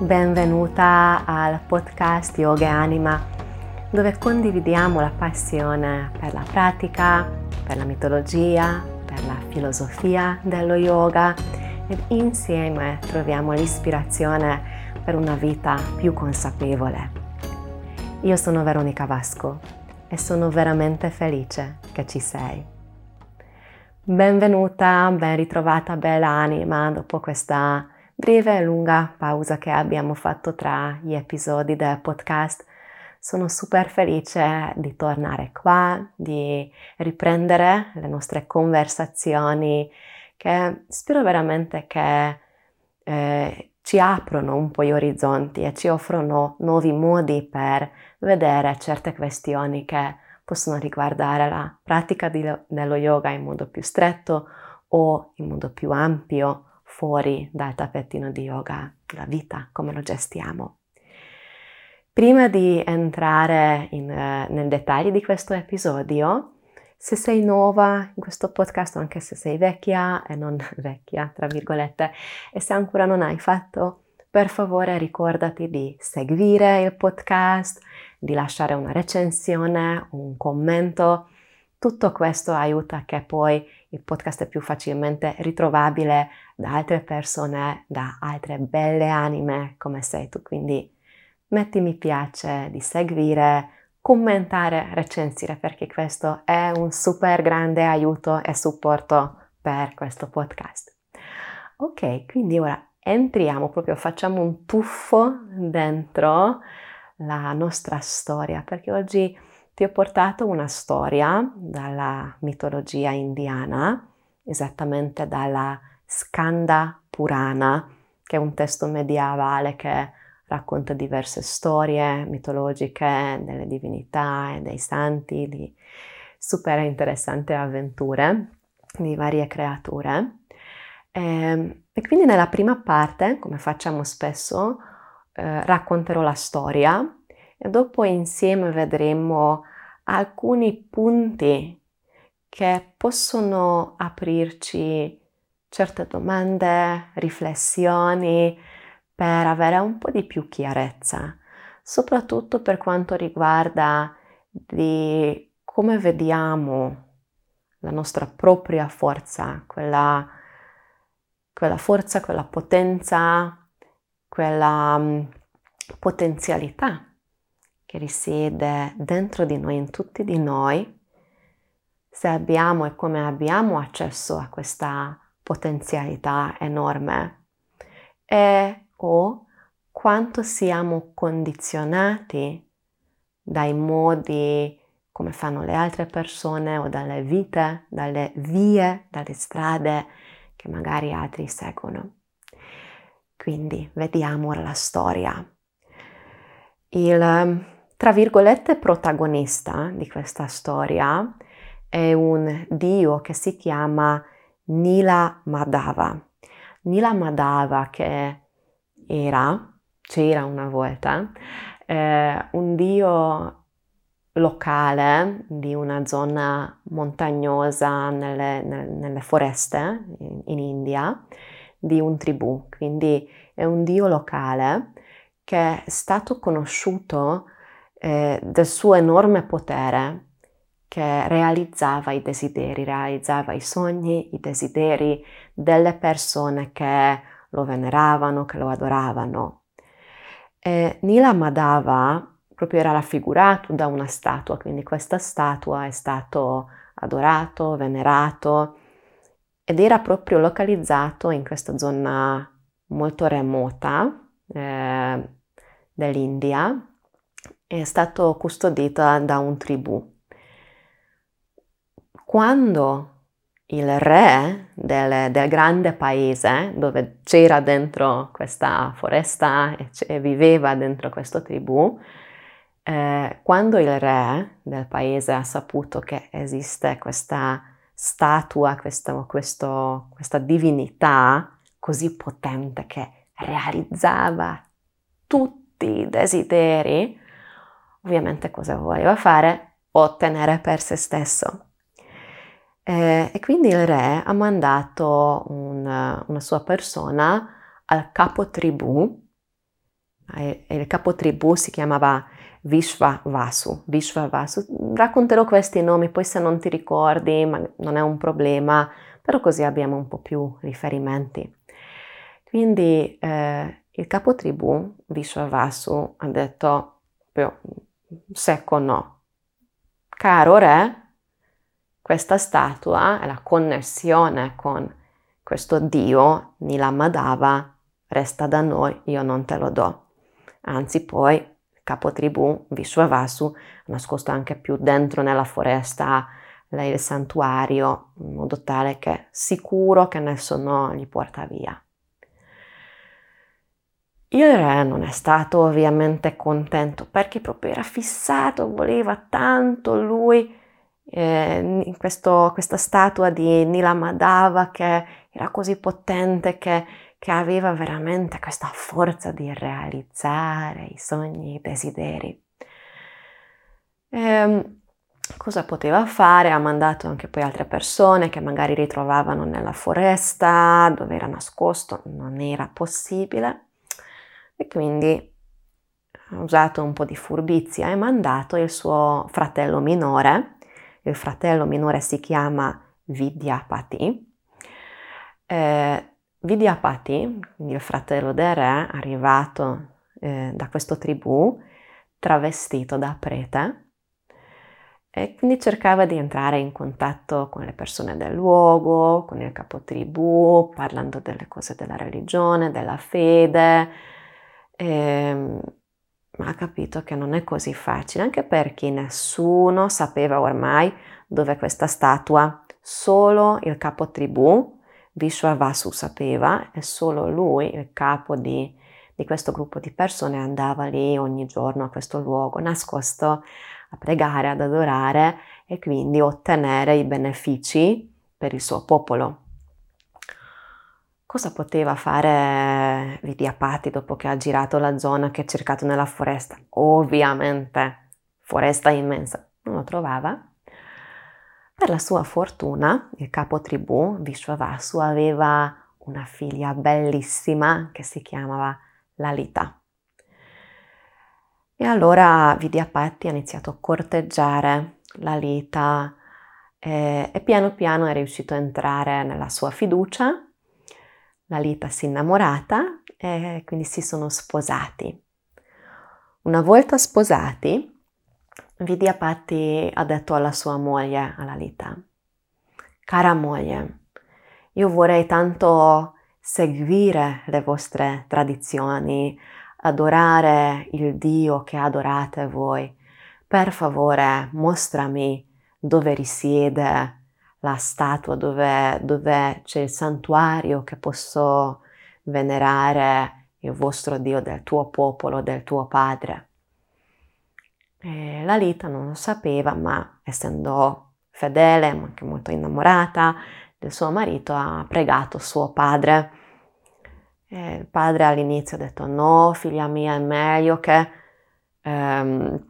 benvenuta al podcast Yoga e Anima dove condividiamo la passione per la pratica, per la mitologia, per la filosofia dello yoga ed insieme troviamo l'ispirazione per una vita più consapevole. Io sono Veronica Vasco e sono veramente felice che ci sei. Benvenuta, ben ritrovata bella anima dopo questa breve e lunga pausa che abbiamo fatto tra gli episodi del podcast. Sono super felice di tornare qua, di riprendere le nostre conversazioni che spero veramente che eh, ci aprono un po' gli orizzonti e ci offrono nuovi modi per vedere certe questioni che possono riguardare la pratica di, dello yoga in modo più stretto o in modo più ampio fuori dal tappetino di yoga, la vita, come lo gestiamo. Prima di entrare in, uh, nel dettaglio di questo episodio, se sei nuova in questo podcast, anche se sei vecchia e non vecchia, tra virgolette, e se ancora non hai fatto, per favore ricordati di seguire il podcast, di lasciare una recensione, un commento. Tutto questo aiuta che poi il podcast è più facilmente ritrovabile da altre persone, da altre belle anime come sei tu. Quindi metti mi piace di seguire, commentare, recensire perché questo è un super grande aiuto e supporto per questo podcast. Ok, quindi ora entriamo proprio, facciamo un tuffo dentro la nostra storia perché oggi ti ho portato una storia dalla mitologia indiana, esattamente dalla Skanda Purana, che è un testo medievale che racconta diverse storie mitologiche delle divinità e dei santi, di super interessanti avventure di varie creature. E, ehm, e quindi nella prima parte, come facciamo spesso, eh, racconterò la storia e dopo insieme vedremo alcuni punti che possono aprirci certe domande, riflessioni per avere un po' di più chiarezza, soprattutto per quanto riguarda di come vediamo la nostra propria forza, quella, quella forza, quella potenza, quella um, potenzialità che risiede dentro di noi, in tutti di noi, se abbiamo e come abbiamo accesso a questa potenzialità enorme e o quanto siamo condizionati dai modi come fanno le altre persone o dalle vite, dalle vie, dalle strade che magari altri seguono. Quindi vediamo ora la storia. Il, tra virgolette, protagonista di questa storia è un dio che si chiama Nila Madhava. Nila Madhava che era, c'era una volta, eh, un dio locale di una zona montagnosa nelle, nelle foreste in, in, India di un tribù, quindi è un dio locale che è stato conosciuto eh, del suo enorme potere che realizzava i desideri, realizzava i sogni, i desideri delle persone che lo veneravano, che lo adoravano. E Nila Madhava proprio era raffigurato da una statua, quindi questa statua è stato adorato, venerato ed era proprio localizzato in questa zona molto remota eh, dell'India, è stato custodito da un tribù. Quando il re del, del, grande paese, dove c'era dentro questa foresta e, viveva dentro questa tribù, eh, quando il re del paese ha saputo che esiste questa statua, questo, questo, questa divinità così potente che realizzava tutti i desideri, ovviamente cosa voleva fare? Ottenere per se stesso. Eh, e quindi il re ha mandato un, una sua persona al capo tribù e il capotribù si chiamava Vishva Vasu. Vishva Vasu. Racconterò questi nomi, poi se non ti ricordi non è un problema, però così abbiamo un po' più riferimenti. Quindi eh, il capotribù Vishva Vasu ha detto, secco no, caro re, questa statua è la connessione con questo dio Nilamadava, resta da noi, io non te lo do. Anzi poi il capotribù Vishwavasu nascosto anche più dentro nella foresta il santuario in modo tale che sicuro che nessuno gli porta via. Il re non è stato ovviamente contento perché proprio era fissato, voleva tanto lui eh, questo, questa statua di Nila Madhava che era così potente che, che aveva veramente questa forza di realizzare i sogni, i desideri. E, ehm, cosa poteva fare? Ha mandato anche poi altre persone che magari ritrovavano nella foresta dove era nascosto, non era possibile e quindi ha usato un po' di furbizia e mandato il suo fratello minore, il fratello minore si chiama Vidyapati. Eh, Vidyapati, il fratello del re, arrivato eh, da questo tribù, travestito da prete, e quindi cercava di entrare in contatto con le persone del luogo, con il capotribù, parlando delle cose della religione, della fede, ehm, ma ha capito che non è così facile, anche perché nessuno sapeva ormai dove questa statua, solo il capo tribù, Vishwavasu sapeva e solo lui, il capo di, di questo gruppo di persone, andava lì ogni giorno a questo luogo nascosto a pregare, ad adorare e quindi ottenere i benefici per il suo popolo. Cosa poteva fare Vidyapati dopo che ha girato la zona che ha cercato nella foresta? Ovviamente, foresta immensa, non lo trovava. Per la sua fortuna, il capo tribù, Vishwavasu, aveva una figlia bellissima che si chiamava Lalita. E allora Vidyapati ha iniziato a corteggiare Lalita e, e piano piano è riuscito a entrare nella sua fiducia Lalita si è innamorata e quindi si sono sposati. Una volta sposati, Vidyapati ha detto alla sua moglie, a Lalita, cara moglie, io vorrei tanto seguire le vostre tradizioni, adorare il Dio che adorate voi. Per favore, mostrami dove risiede la statua dove, dove c'è il santuario che posso venerare il vostro Dio del tuo popolo, del tuo padre. E Lalita non lo sapeva, ma essendo fedele, ma anche molto innamorata del suo marito, ha pregato suo padre. E il padre all'inizio ha detto no, figlia mia, è meglio che ehm,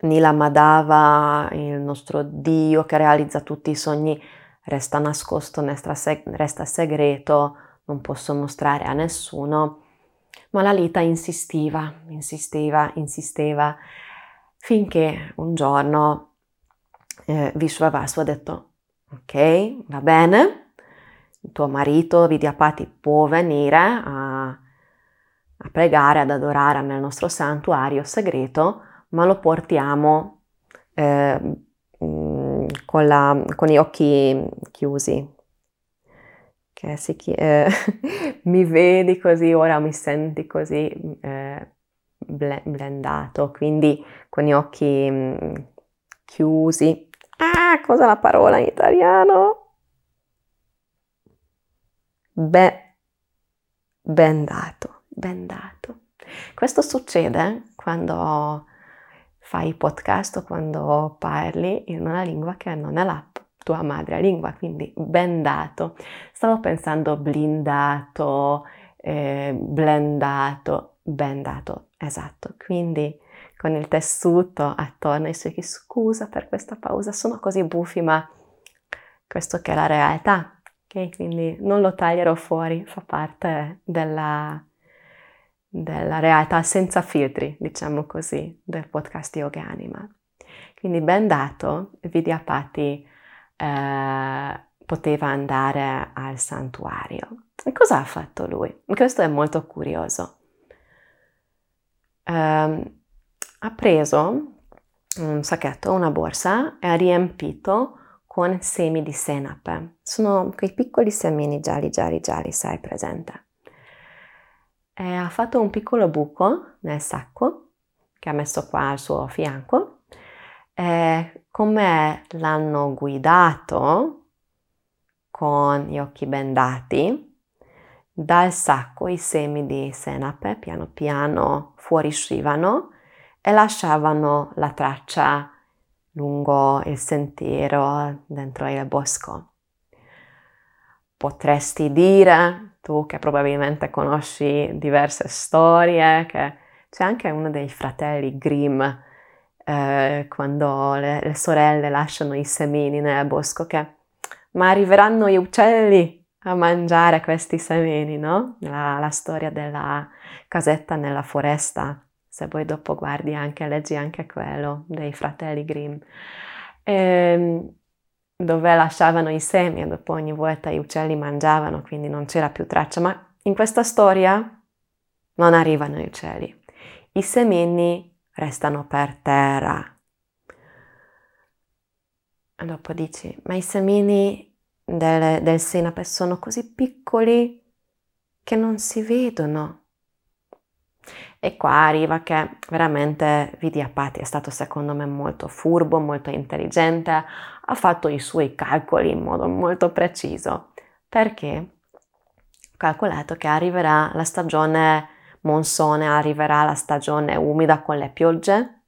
Nila Madhava, il nostro Dio che realizza tutti i sogni, resta nascosto, resta segreto, non posso mostrare a nessuno. Ma la Lita insisteva, insisteva, insisteva, finché un giorno eh, Vishwavasu ha detto, ok, va bene, il tuo marito Vidyapati può venire a, a pregare, ad adorare nel nostro santuario segreto, ma lo portiamo eh, mm, con, la, con, gli occhi chiusi. Che si, eh, mi vedi così, ora mi senti così eh, blendato, quindi con gli occhi mm, chiusi. Ah, cosa la parola in italiano? Be, bendato, bendato. Questo succede quando fai podcast o quando parli in una lingua che non è la tua madre lingua, quindi bendato. Stavo pensando blindato, eh, blendato, bendato, esatto. Quindi con il tessuto attorno ai suoi scusa per questa pausa, sono così buffi, ma questo che è la realtà, ok? Quindi non lo taglierò fuori, fa parte della, della realtà senza filtri, diciamo così, del podcast Yoga Anima. Quindi ben dato, Vidyapati eh, poteva andare al santuario. E cosa ha fatto lui? Questo è molto curioso. Eh, ha preso un sacchetto, una borsa e ha riempito con semi di senape. Sono quei piccoli semini gialli, gialli, gialli, sai presente. E ha fatto un piccolo buco nel sacco che ha messo qua al suo fianco. E come l'hanno guidato con gli occhi bendati, dal sacco i semi di senape piano piano fuoriuscivano e lasciavano la traccia lungo il sentiero dentro il bosco. Potresti dire, tu che probabilmente conosci diverse storie, che c'è anche uno dei fratelli Grimm, eh, quando le, le, sorelle lasciano i semini nel bosco, che ma arriveranno gli uccelli a mangiare questi semini, no? La, la storia della casetta nella foresta se poi dopo guardi anche, leggi anche quello dei fratelli Grimm, ehm, dove lasciavano i semi e dopo ogni volta gli uccelli mangiavano, quindi non c'era più traccia, ma in questa storia non arrivano gli uccelli. I semini restano per terra. E dopo dici, ma i semini del, del senape sono così piccoli che non si vedono. E qua arriva che veramente Vidyapati è stato secondo me molto furbo, molto intelligente, ha fatto i suoi calcoli in modo molto preciso, perché ha calcolato che arriverà la stagione monsone, arriverà la stagione umida con le piogge.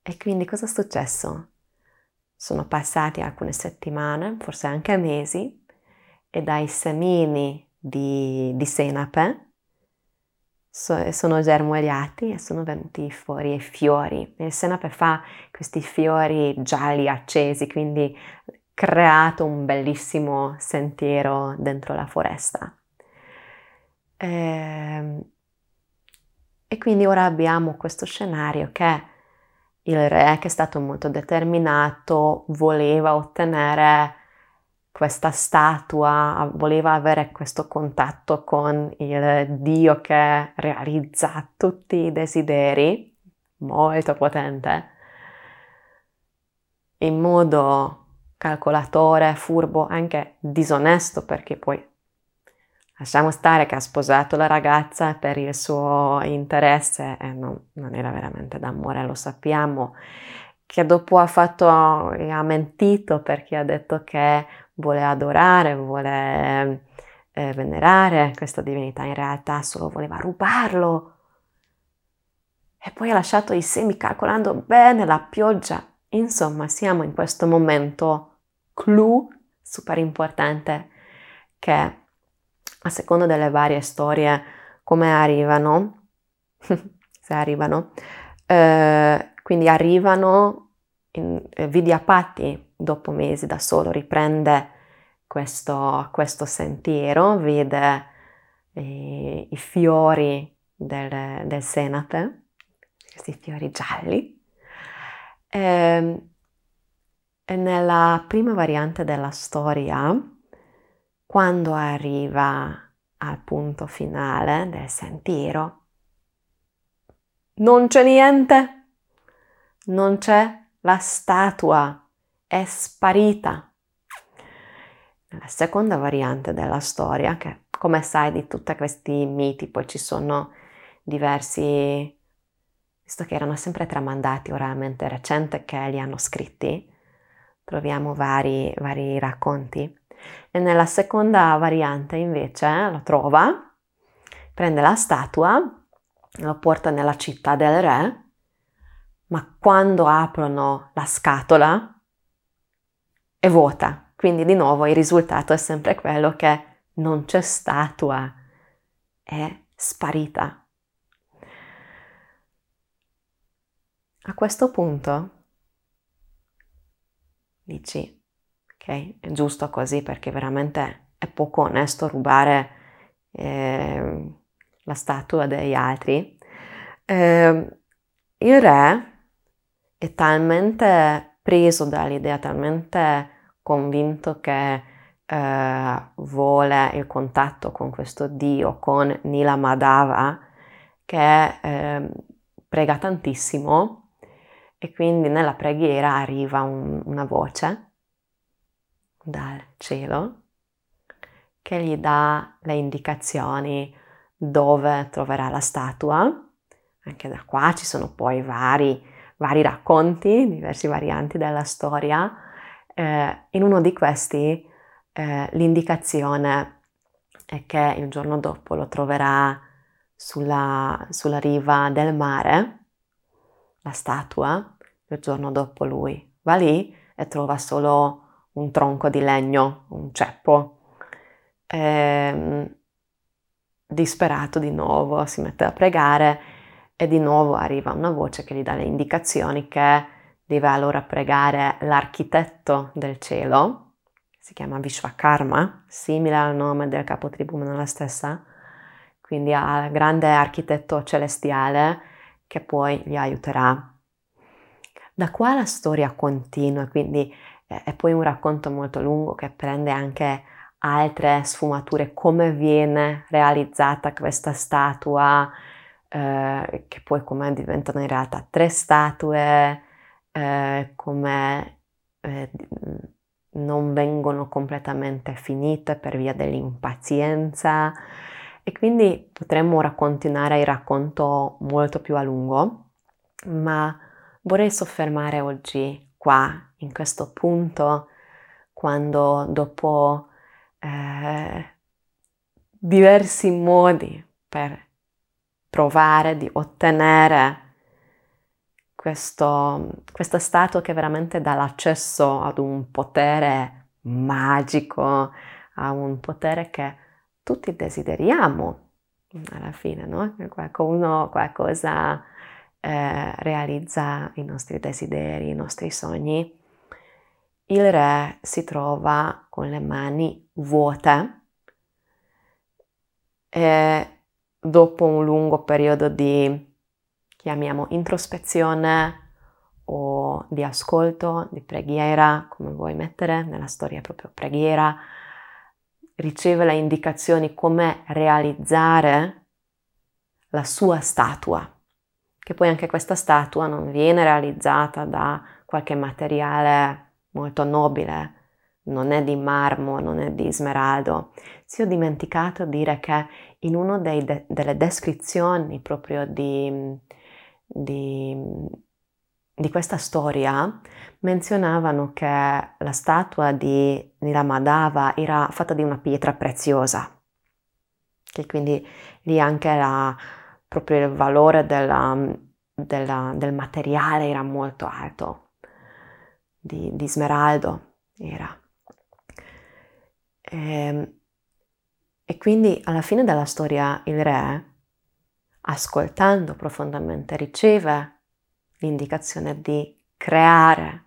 E quindi cosa è successo? Sono passati alcune settimane, forse anche mesi, e dai semini di, di senape sono germogliati e sono venuti fuori i fiori. Il senape fa questi fiori gialli accesi, quindi creato un bellissimo sentiero dentro la foresta. E, ehm, e quindi ora abbiamo questo scenario che il re, che è stato molto determinato, voleva ottenere questa statua, voleva avere questo contatto con il Dio che realizza tutti i desideri, molto potente, in modo calcolatore, furbo, anche disonesto, perché poi lasciamo stare che ha sposato la ragazza per il suo interesse e non, non era veramente d'amore, lo sappiamo, che dopo ha fatto, ha mentito perché ha detto che vuole adorare, vuole eh, venerare questa divinità, in realtà solo voleva rubarlo. E poi ha lasciato i semi calcolando bene la pioggia. Insomma, siamo in questo momento clou super importante che a seconda delle varie storie come arrivano, se arrivano, eh, quindi arrivano in eh, Vidyapati dopo mesi da solo riprende questo, questo sentiero, vede eh, i fiori del, del, senape, questi fiori gialli. E, ehm, e nella prima variante della storia, quando arriva al punto finale del sentiero, non c'è niente, non c'è la statua è sparita. La seconda variante della storia, che come sai di tutti questi miti, poi ci sono diversi, visto che erano sempre tramandati oralmente recente che li hanno scritti, troviamo vari, vari racconti. E nella seconda variante invece lo trova, prende la statua, lo porta nella città del re, ma quando aprono la scatola è vuota. Quindi di nuovo il risultato è sempre quello che non c'è statua, è sparita. A questo punto dici, ok, è giusto così perché veramente è poco onesto rubare eh, la statua degli altri, eh, il re è talmente preso dall'idea, talmente convinto che eh, vuole il contatto con questo dio, con Nila Madhava, che eh, prega tantissimo e quindi nella preghiera arriva un, una voce dal cielo che gli dà le indicazioni dove troverà la statua. Anche da qua ci sono poi vari, vari racconti, diversi varianti della storia. Eh, in uno di questi eh, l'indicazione è che il giorno dopo lo troverà sulla, sulla riva del mare, la statua, il giorno dopo lui va lì e trova solo un tronco di legno, un ceppo. E, ehm, disperato di nuovo si mette a pregare e di nuovo arriva una voce che gli dà le indicazioni che deve allora pregare l'architetto del cielo, si chiama Vishvakarma, simile al nome del capotribù ma non la stessa, quindi al grande architetto celestiale che poi gli aiuterà. Da qua la storia continua, quindi è poi un racconto molto lungo che prende anche altre sfumature, come viene realizzata questa statua, eh, che poi come diventano in realtà tre statue, eh, come eh, non vengono completamente finite per via dell'impazienza. E quindi potremmo continuare il racconto molto più a lungo, ma vorrei soffermare oggi qua, in questo punto, quando dopo eh, diversi modi per provare di ottenere questo, questa statua che veramente dà l'accesso ad un potere magico, a un potere che tutti desideriamo alla fine, no? Qualcuno, qualcosa eh, realizza i nostri desideri, i nostri sogni, il re si trova con le mani vuote e dopo un lungo periodo di, chiamiamo, introspezione o di ascolto, di preghiera, come vuoi mettere nella storia proprio preghiera, riceve le indicazioni come realizzare la sua statua che poi anche questa statua non viene realizzata da qualche materiale molto nobile, non è di marmo, non è di smeraldo. Si ho dimenticato di dire che in una de- delle descrizioni proprio di, di, di, questa storia menzionavano che la statua di Nilamadava era fatta di una pietra preziosa, che quindi lì anche la proprio il valore della, della, del materiale era molto alto, di, di smeraldo era. E, ehm, e quindi alla fine della storia il re, ascoltando profondamente, riceve l'indicazione di creare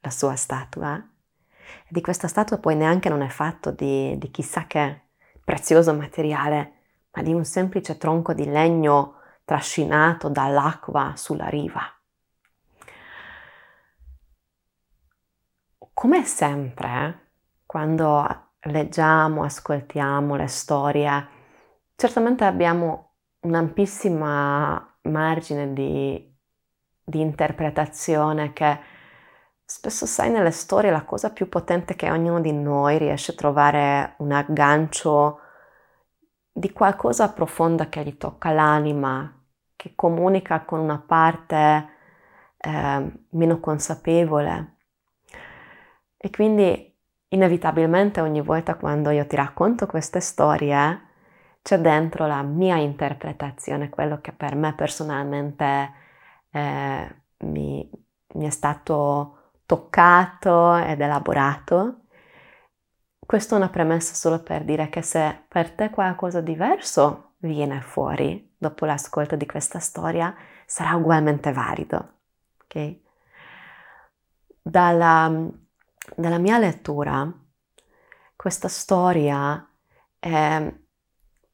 la sua statua. E di questa statua poi neanche non è fatto di, di chissà che prezioso materiale, ma di un semplice tronco di legno trascinato dall'acqua sulla riva. Come sempre, quando leggiamo, ascoltiamo le storie, certamente abbiamo un'ampissima margine di, di interpretazione che spesso sai nelle storie la cosa più potente che ognuno di noi riesce a trovare un aggancio di qualcosa profonda che gli tocca l'anima, che comunica con una parte eh, meno consapevole. E quindi inevitabilmente ogni volta quando io ti racconto queste storie c'è dentro la mia interpretazione, quello che per me personalmente eh, mi, mi è stato toccato ed elaborato questo è una premessa solo per dire che se per te qualcosa diverso viene fuori dopo l'ascolto di questa storia, sarà ugualmente valido. Okay? Dalla, dalla mia lettura, questa storia è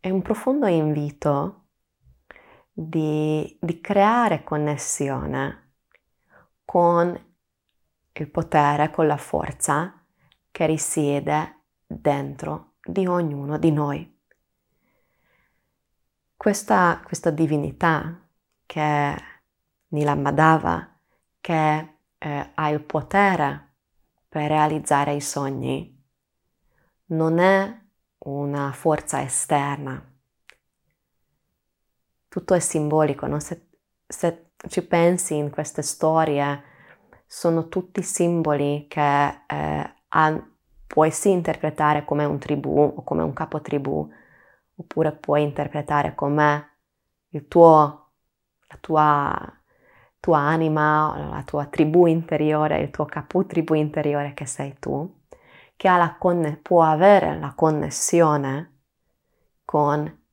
è un profondo invito di, di creare connessione con il potere, con la forza che risiede dentro di ognuno di noi. Questa, questa divinità che Nilamadava, che eh, ha il potere per realizzare i sogni, non è una forza esterna. Tutto è simbolico, no? se, se, ci pensi in queste storie, sono tutti simboli che eh, han, puoi sì interpretare come un tribù o come un capotribù, oppure puoi interpretare come il tuo, la tua, tua anima, la tua tribù interiore, il tuo capotribù interiore che sei tu che conne- può avere la connessione con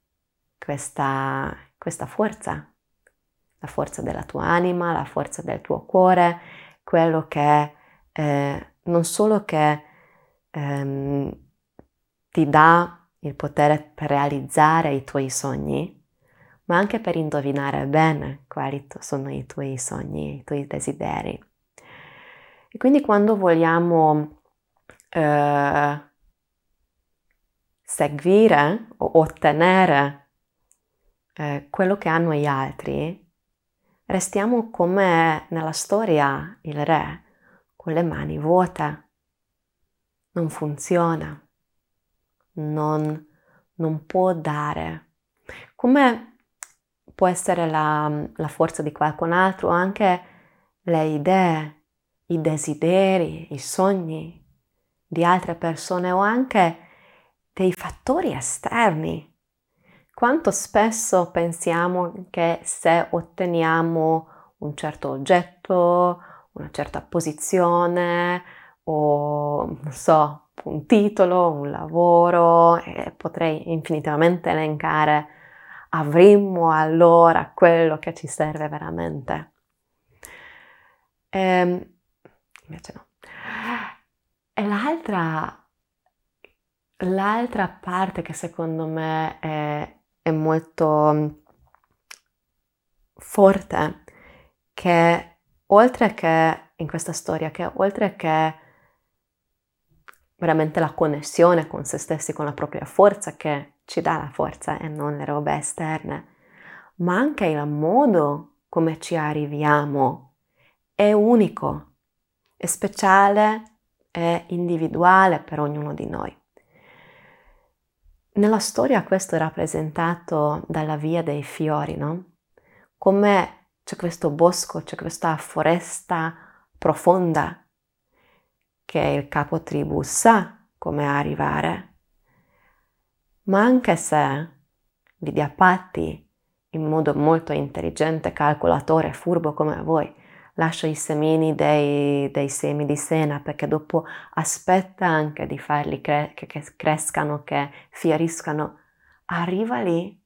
questa, questa forza, la forza della tua anima, la forza del tuo cuore, quello che eh, non solo che ehm, ti dà il potere per realizzare i tuoi sogni, ma anche per indovinare bene quali sono i tuoi sogni, i tuoi desideri. E quindi quando vogliamo eh, seguire o ottenere eh, quello che hanno gli altri, restiamo come nella storia il re, con le mani vuote. Non funziona, non, non può dare. Come può essere la, la forza di qualcun altro, anche le idee, i desideri, i sogni, di altre persone o anche dei fattori esterni. Quanto spesso pensiamo che se otteniamo un certo oggetto, una certa posizione o non so, un titolo, un lavoro, e potrei infinitamente elencare, avremmo allora quello che ci serve veramente. Ehm, invece no. E l'altra, l'altra parte che secondo me è, è molto forte, che oltre che in questa storia, che oltre che veramente la connessione con se stessi, con la propria forza che ci dà la forza e non le robe esterne, ma anche il modo come ci arriviamo è unico, è speciale è individuale per ognuno di noi. Nella storia questo è rappresentato dalla via dei fiori, no? Come c'è questo bosco, c'è questa foresta profonda che il capo tribù sa come arrivare. Ma anche se vi diapatti in modo molto intelligente, calcolatore, furbo come voi, lascia i semini dei, dei, semi di sena perché dopo aspetta anche di farli cre- che, crescano, che fioriscano, arriva lì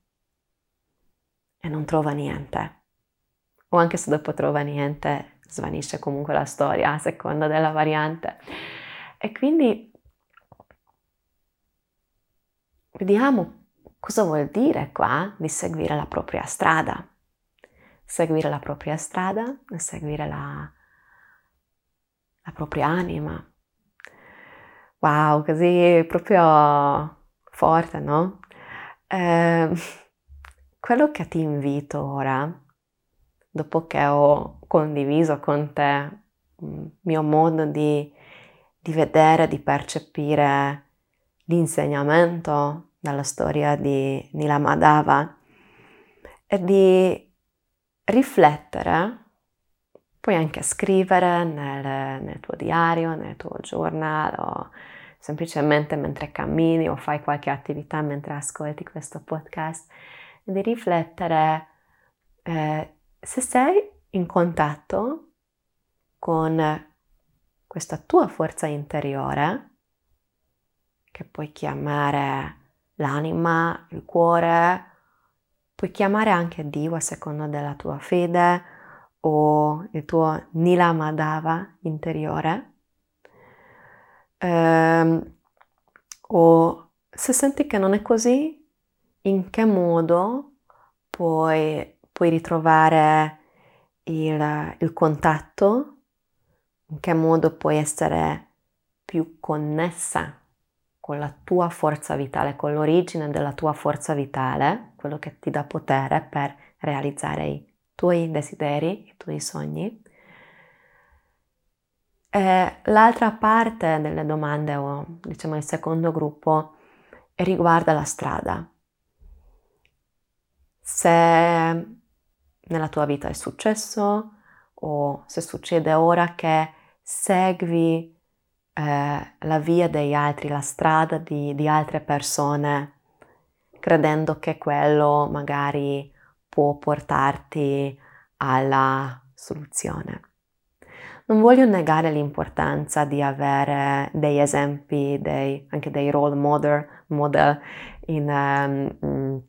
e non trova niente. O anche se dopo trova niente, svanisce comunque la storia a seconda della variante. E quindi vediamo cosa vuol dire qua di seguire la propria strada seguire la propria strada, seguire la, la propria anima. Wow, così proprio forte, no? Eh, quello che ti invito ora, dopo che ho condiviso con te il mio modo di, di vedere, di percepire l'insegnamento dalla storia di Nila Madhava, è di riflettere, puoi anche scrivere nel, nel tuo diario, nel tuo journal o semplicemente mentre cammini o fai qualche attività mentre ascolti questo podcast, di riflettere eh, se sei in contatto con questa tua forza interiore, che puoi chiamare l'anima, il cuore, Puoi chiamare anche Dio a seconda della tua fede o il tuo Nila Madhava interiore. Um, o se senti che non è così, in che modo puoi, puoi ritrovare il, il contatto, in che modo puoi essere più connessa con la tua forza vitale, con l'origine della tua forza vitale, quello che ti dà potere per realizzare i tuoi desideri, i tuoi sogni. E l'altra parte delle domande, o diciamo il secondo gruppo, riguarda la strada. Se nella tua vita è successo o se succede ora che segui eh, la via degli altri, la strada di, di altre persone, credendo che quello magari può portarti alla soluzione. Non voglio negare l'importanza di avere degli esempi, dei, anche dei role model, model in, um,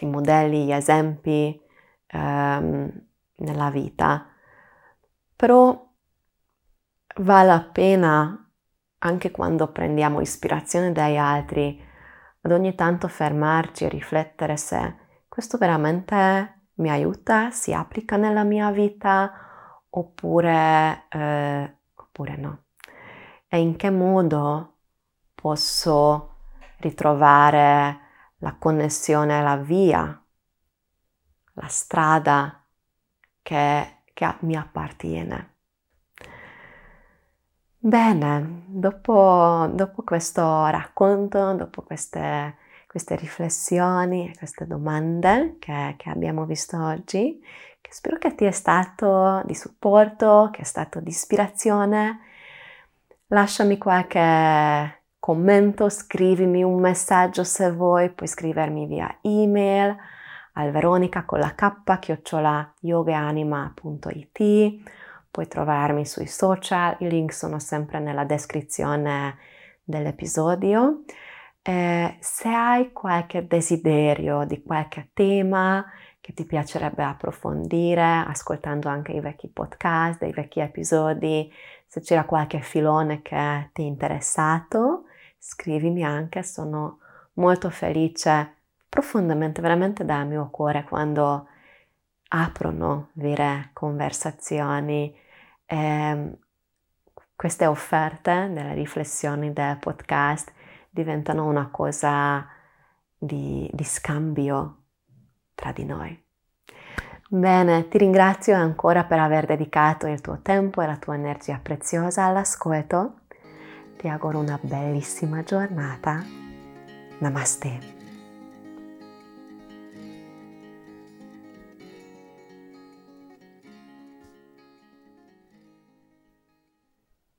in modelli, esempi um, nella vita, però vale la pena anche quando prendiamo ispirazione dagli altri ad ogni tanto fermarci e riflettere se questo veramente mi aiuta, si applica nella mia vita oppure, eh, oppure no. E in che modo posso ritrovare la connessione, la via, la strada che, che mi appartiene. Bene, dopo, dopo, questo racconto, dopo queste, queste riflessioni, queste domande che, che, abbiamo visto oggi, che spero che ti è stato di supporto, che è stato di ispirazione, lasciami qualche commento, scrivimi un messaggio se vuoi, puoi scrivermi via email al veronica con la k chiocciola puoi trovarmi sui social, i link sono sempre nella descrizione dell'episodio. Eh, se hai qualche desiderio di qualche tema che ti piacerebbe approfondire, ascoltando anche i vecchi podcast, dei vecchi episodi, se c'era qualche filone che ti è interessato, scrivimi anche, sono molto felice, profondamente, veramente dal mio cuore quando aprono vere conversazioni. E queste offerte delle riflessioni del podcast diventano una cosa di, di scambio tra di noi. Bene, ti ringrazio ancora per aver dedicato il tuo tempo e la tua energia preziosa all'ascolto. Ti auguro una bellissima giornata. Namaste.